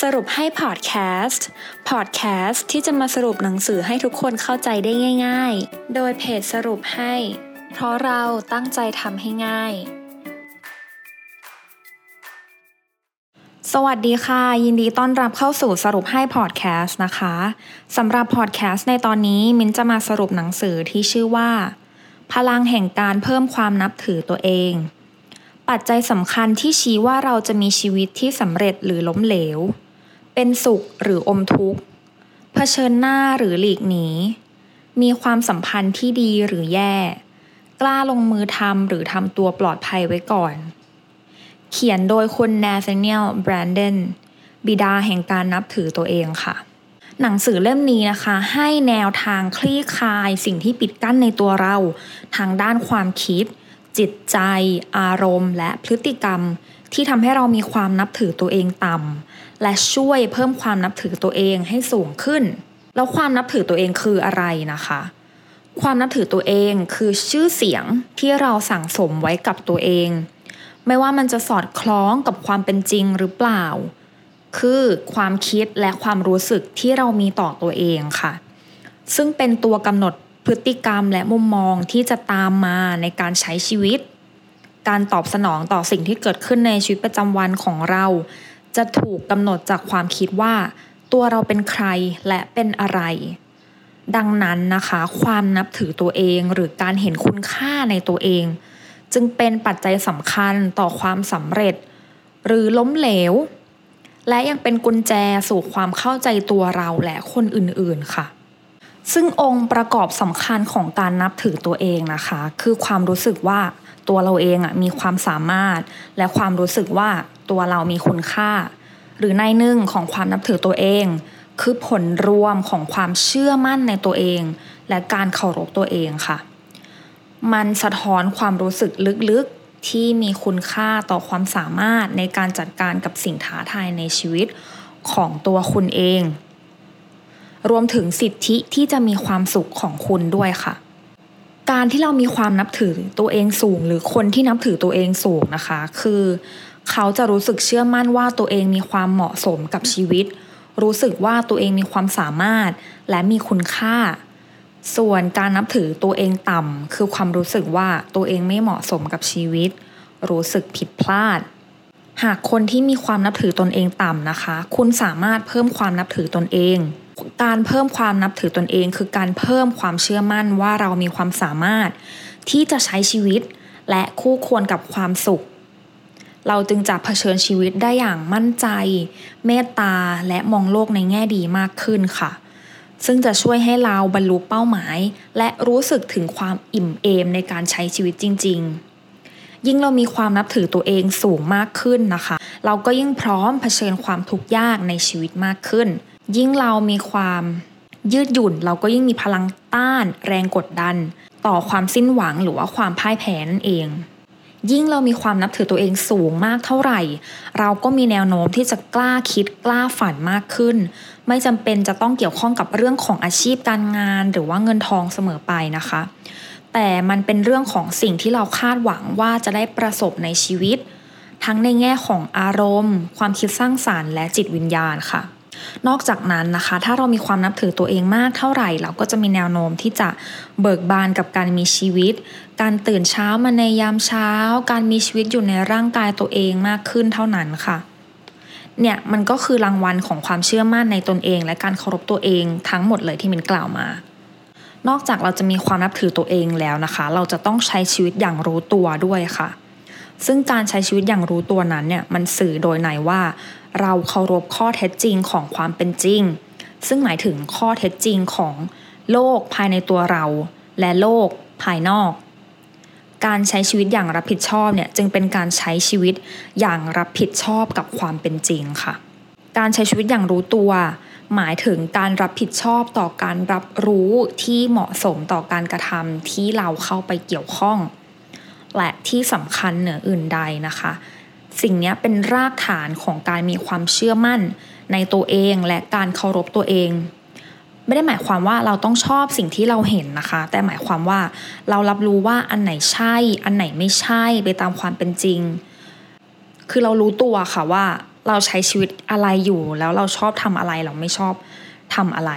สรุปให้พอดแคสต์ พอดแคสต์ที่จะมาสรุปหนังสือให้ทุกคนเข้าใจได้ง่าย ๆ โดยเพจสรุปให้ เพราะเราตั้งใจทำให้ง่าย สวัสดีค่ะ ยินดีต้อนรับเข้าสู่สรุปให้พอดแคสต์นะคะสำหรับพอดแคสต์ในตอนนี้มินจะมาสรุปหนังสือที่ชื่อว่า พลังแห่งการเพิ่มความนับถือตัวเอง ปัจจัยสำคัญที่ชี้ว่าเราจะมีชีวิตที่สำเร็จหรือล้มเหลว เป็นสุขหรืออมทุกข์ เผชิญหน้าหรือหลีกหนี มีความสัมพันธ์ที่ดีหรือแย่ กล้าลงมือทำหรือทำตัวปลอดภัยไว้ก่อน เขียนโดยคุณนาธเนียลแบรนเดนบิดาแห่งการนับถือตัวเองค่ะ หนังสือเล่มนี้นะคะ ให้แนวทางคลี่คลายสิ่งที่ปิดกั้นในตัวเรา ทางด้านความคิด จิตใจ อารมณ์ และพฤติกรรม ที่ทำให้เรามีความนับถือตัวเองต่ำและช่วยเพิ่มความนับถือตัวเองให้สูงขึ้น แล้วความนับถือตัวเองคืออะไรนะคะ ความนับถือตัวเองคือชื่อเสียงที่เราสั่งสมไว้กับตัวเอง ไม่ว่ามันจะสอดคล้องกับความเป็นจริงหรือเปล่า คือความคิดและความรู้สึกที่เรามีต่อตัวเองค่ะ ซึ่งเป็นตัวกำหนด พฤติกรรมและมุมมองที่จะตามมาในการใช้ชีวิต การตอบสนองต่อสิ่งที่เกิดขึ้นในชีวิตประจำวันของเรา จะถูกกำหนดจากความคิดว่า ตัวเราเป็นใครและเป็นอะไร ดังนั้นนะคะ ความนับถือตัวเองหรือการเห็นคุณค่าในตัวเอง จึงเป็นปัจจัยสำคัญต่อความสำเร็จ หรือล้มเหลว และยังเป็นกุญแจสู่ความเข้าใจตัวเราและคนอื่นๆค่ะ ซึ่งองค์ประกอบสำคัญของการนับถือตัวเองนะคะ คือความรู้สึกว่าตัวเราเองอะมีความสามารถ และความรู้สึกว่าตัวเรามีคุณค่า หรือในหนึ่งของความนับถือตัวเอง คือผลรวมของความเชื่อมั่นในตัวเอง และการเคารพตัวเองค่ะ มันสะท้อนความรู้สึกลึกๆที่มีคุณค่าต่อความสามารถในการจัดการกับสิ่งท้าทายในชีวิตของตัวคุณเอง รวมถึงสิทธิที่จะมีความสุขของคุณด้วยค่ะ การที่เรามีความนับถือตัวเองสูง หรือคนที่นับถือตัวเองสูงนะคะ คือเขาจะรู้สึกเชื่อมั่นว่าตัวเองมีความเหมาะสมกับชีวิต รู้สึกว่าตัวเองมีความสามารถและมีคุณค่า ส่วนการนับถือตัวเองต่ำคือความรู้สึกว่าตัวเองไม่เหมาะสมกับชีวิต รู้สึกผิดพลาด หากคนที่มีความนับถือตนเองต่ำนะคะ คุณสามารถเพิ่มความนับถือตนเอง การเพิ่มความนับถือตนเอง คือการเพิ่มความเชื่อมั่นว่าเรามีความสามารถ ที่จะใช้ชีวิต และคู่ควรกับความสุข เราจึงจะเผชิญชีวิตได้อย่างมั่นใจ เมตตาและมองโลกในแง่ดีมากขึ้นค่ะ ซึ่งจะช่วยให้เราบรรลุเป้าหมาย และรู้สึกถึงความอิ่มเอมในการใช้ชีวิตจริง ๆ ยิ่งเรามีความนับถือตัวเองสูงมากขึ้นนะคะ เราก็ยิ่งพร้อมเผชิญความทุกข์ยากในชีวิตมากขึ้น ยิ่งเรามีความยืดหยุ่น เราก็ยิ่งมีพลังต้านแรงกดดัน ต่อความสิ้นหวังหรือว่าความพ่ายแพ้นั่นเอง ยิ่งเรามีความนับถือตัวเองสูงมากเท่าไหร่ เราก็มีแนวโน้มที่จะกล้าคิดกล้าฝันมากขึ้น ไม่จำเป็นจะต้องเกี่ยวข้องกับเรื่องของอาชีพการงาน หรือว่าเงินทองเสมอไปนะคะ แต่มันเป็นเรื่องของสิ่งที่เราคาดหวังว่าจะได้ประสบในชีวิต ทั้งในแง่ของอารมณ์ ความคิดสร้างสารรค์และจิตวิญญาณค่ะ นอกจากนั้นนะคะ ถ้าเรามีความนับถือตัวเองมากเท่าไหร่ เราก็จะมีแนวโน้มที่จะเบิกบานกับการมีชีวิต การตื่นเช้ามาในยามเช้า การมีชีวิตอยู่ในร่างกายตัวเองมากขึ้นเท่านั้นค่ะเนี่ยมันก็คือรางวัลของความเชื่อมั่นในตนเอง และการเคารพตัวเองทั้งหมดเลยที่มินกล่าวมา นอกจากเราจะมีความนับถือตัวเองแล้วนะคะ เราจะต้องใช้ชีวิตอย่างรู้ตัวด้วยค่ะ ซึ่งการใช้ชีวิตอย่างรู้ตัวนั้นเนี่ยมันสื่อโดยไหนว่า เราเคารพข้อเท็จจริงของความเป็นจริง ซึ่งหมายถึงข้อเท็จจริงของโลกภายในตัวเรา และโลกภายนอก การใช้ชีวิตอย่างรับผิดชอบเนี่ยจึงเป็นการใช้ชีวิตอย่างรับผิดชอบกับความเป็นจริงค่ะ การใช้ชีวิตอย่างรู้ตัว หมายถึงการรับผิดชอบต่อการรับรู้ที่เหมาะสมต่อการกระทำที่เราเข้าไปเกี่ยวข้อง และที่สำคัญเหนืออื่นใดนะคะ สิ่งนี้เป็นรากฐานของการมีความเชื่อมั่นในตัวเองและการเคารพตัวเอง ไม่ได้หมายความว่าเราต้องชอบสิ่งที่เราเห็นนะคะ แต่หมายความว่าเรารับรู้ว่าอันไหนใช่ อันไหนไม่ใช่ไปตามความเป็นจริง คือเรารู้ตัวค่ะว่า เราใช้ชีวิตอะไรอยู่ แล้วเราชอบทำอะไรเราไม่ชอบทำอะไร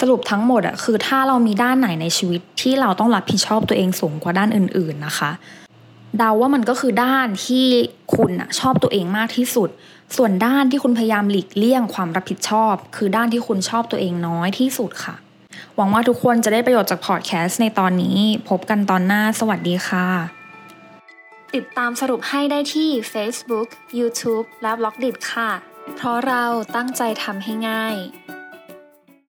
สรุปทั้งหมดอะคือถ้าเรามีด้านไหนในชีวิตที่เราต้องรับผิดชอบตัวเองสูงกว่าด้านอื่น ๆนะคะเดาว่ามันก็คือด้านที่คุณอะชอบตัวเองมากที่สุด ส่วนด้านที่คุณพยายามหลีกเลี่ยงความรับผิดชอบ คือด้านที่คุณชอบตัวเองน้อยที่สุดค่ะ หวังว่าทุกคนจะได้ประโยชน์จากพอดแคสต์ในตอนนี้ พบกันตอนหน้าสวัสดีค่ะ ติดตามสรุปให้ได้ที่ Facebook, YouTube และ b ล็อกดิค่ะ เพราะเราตั้งใจทำให้ง่าย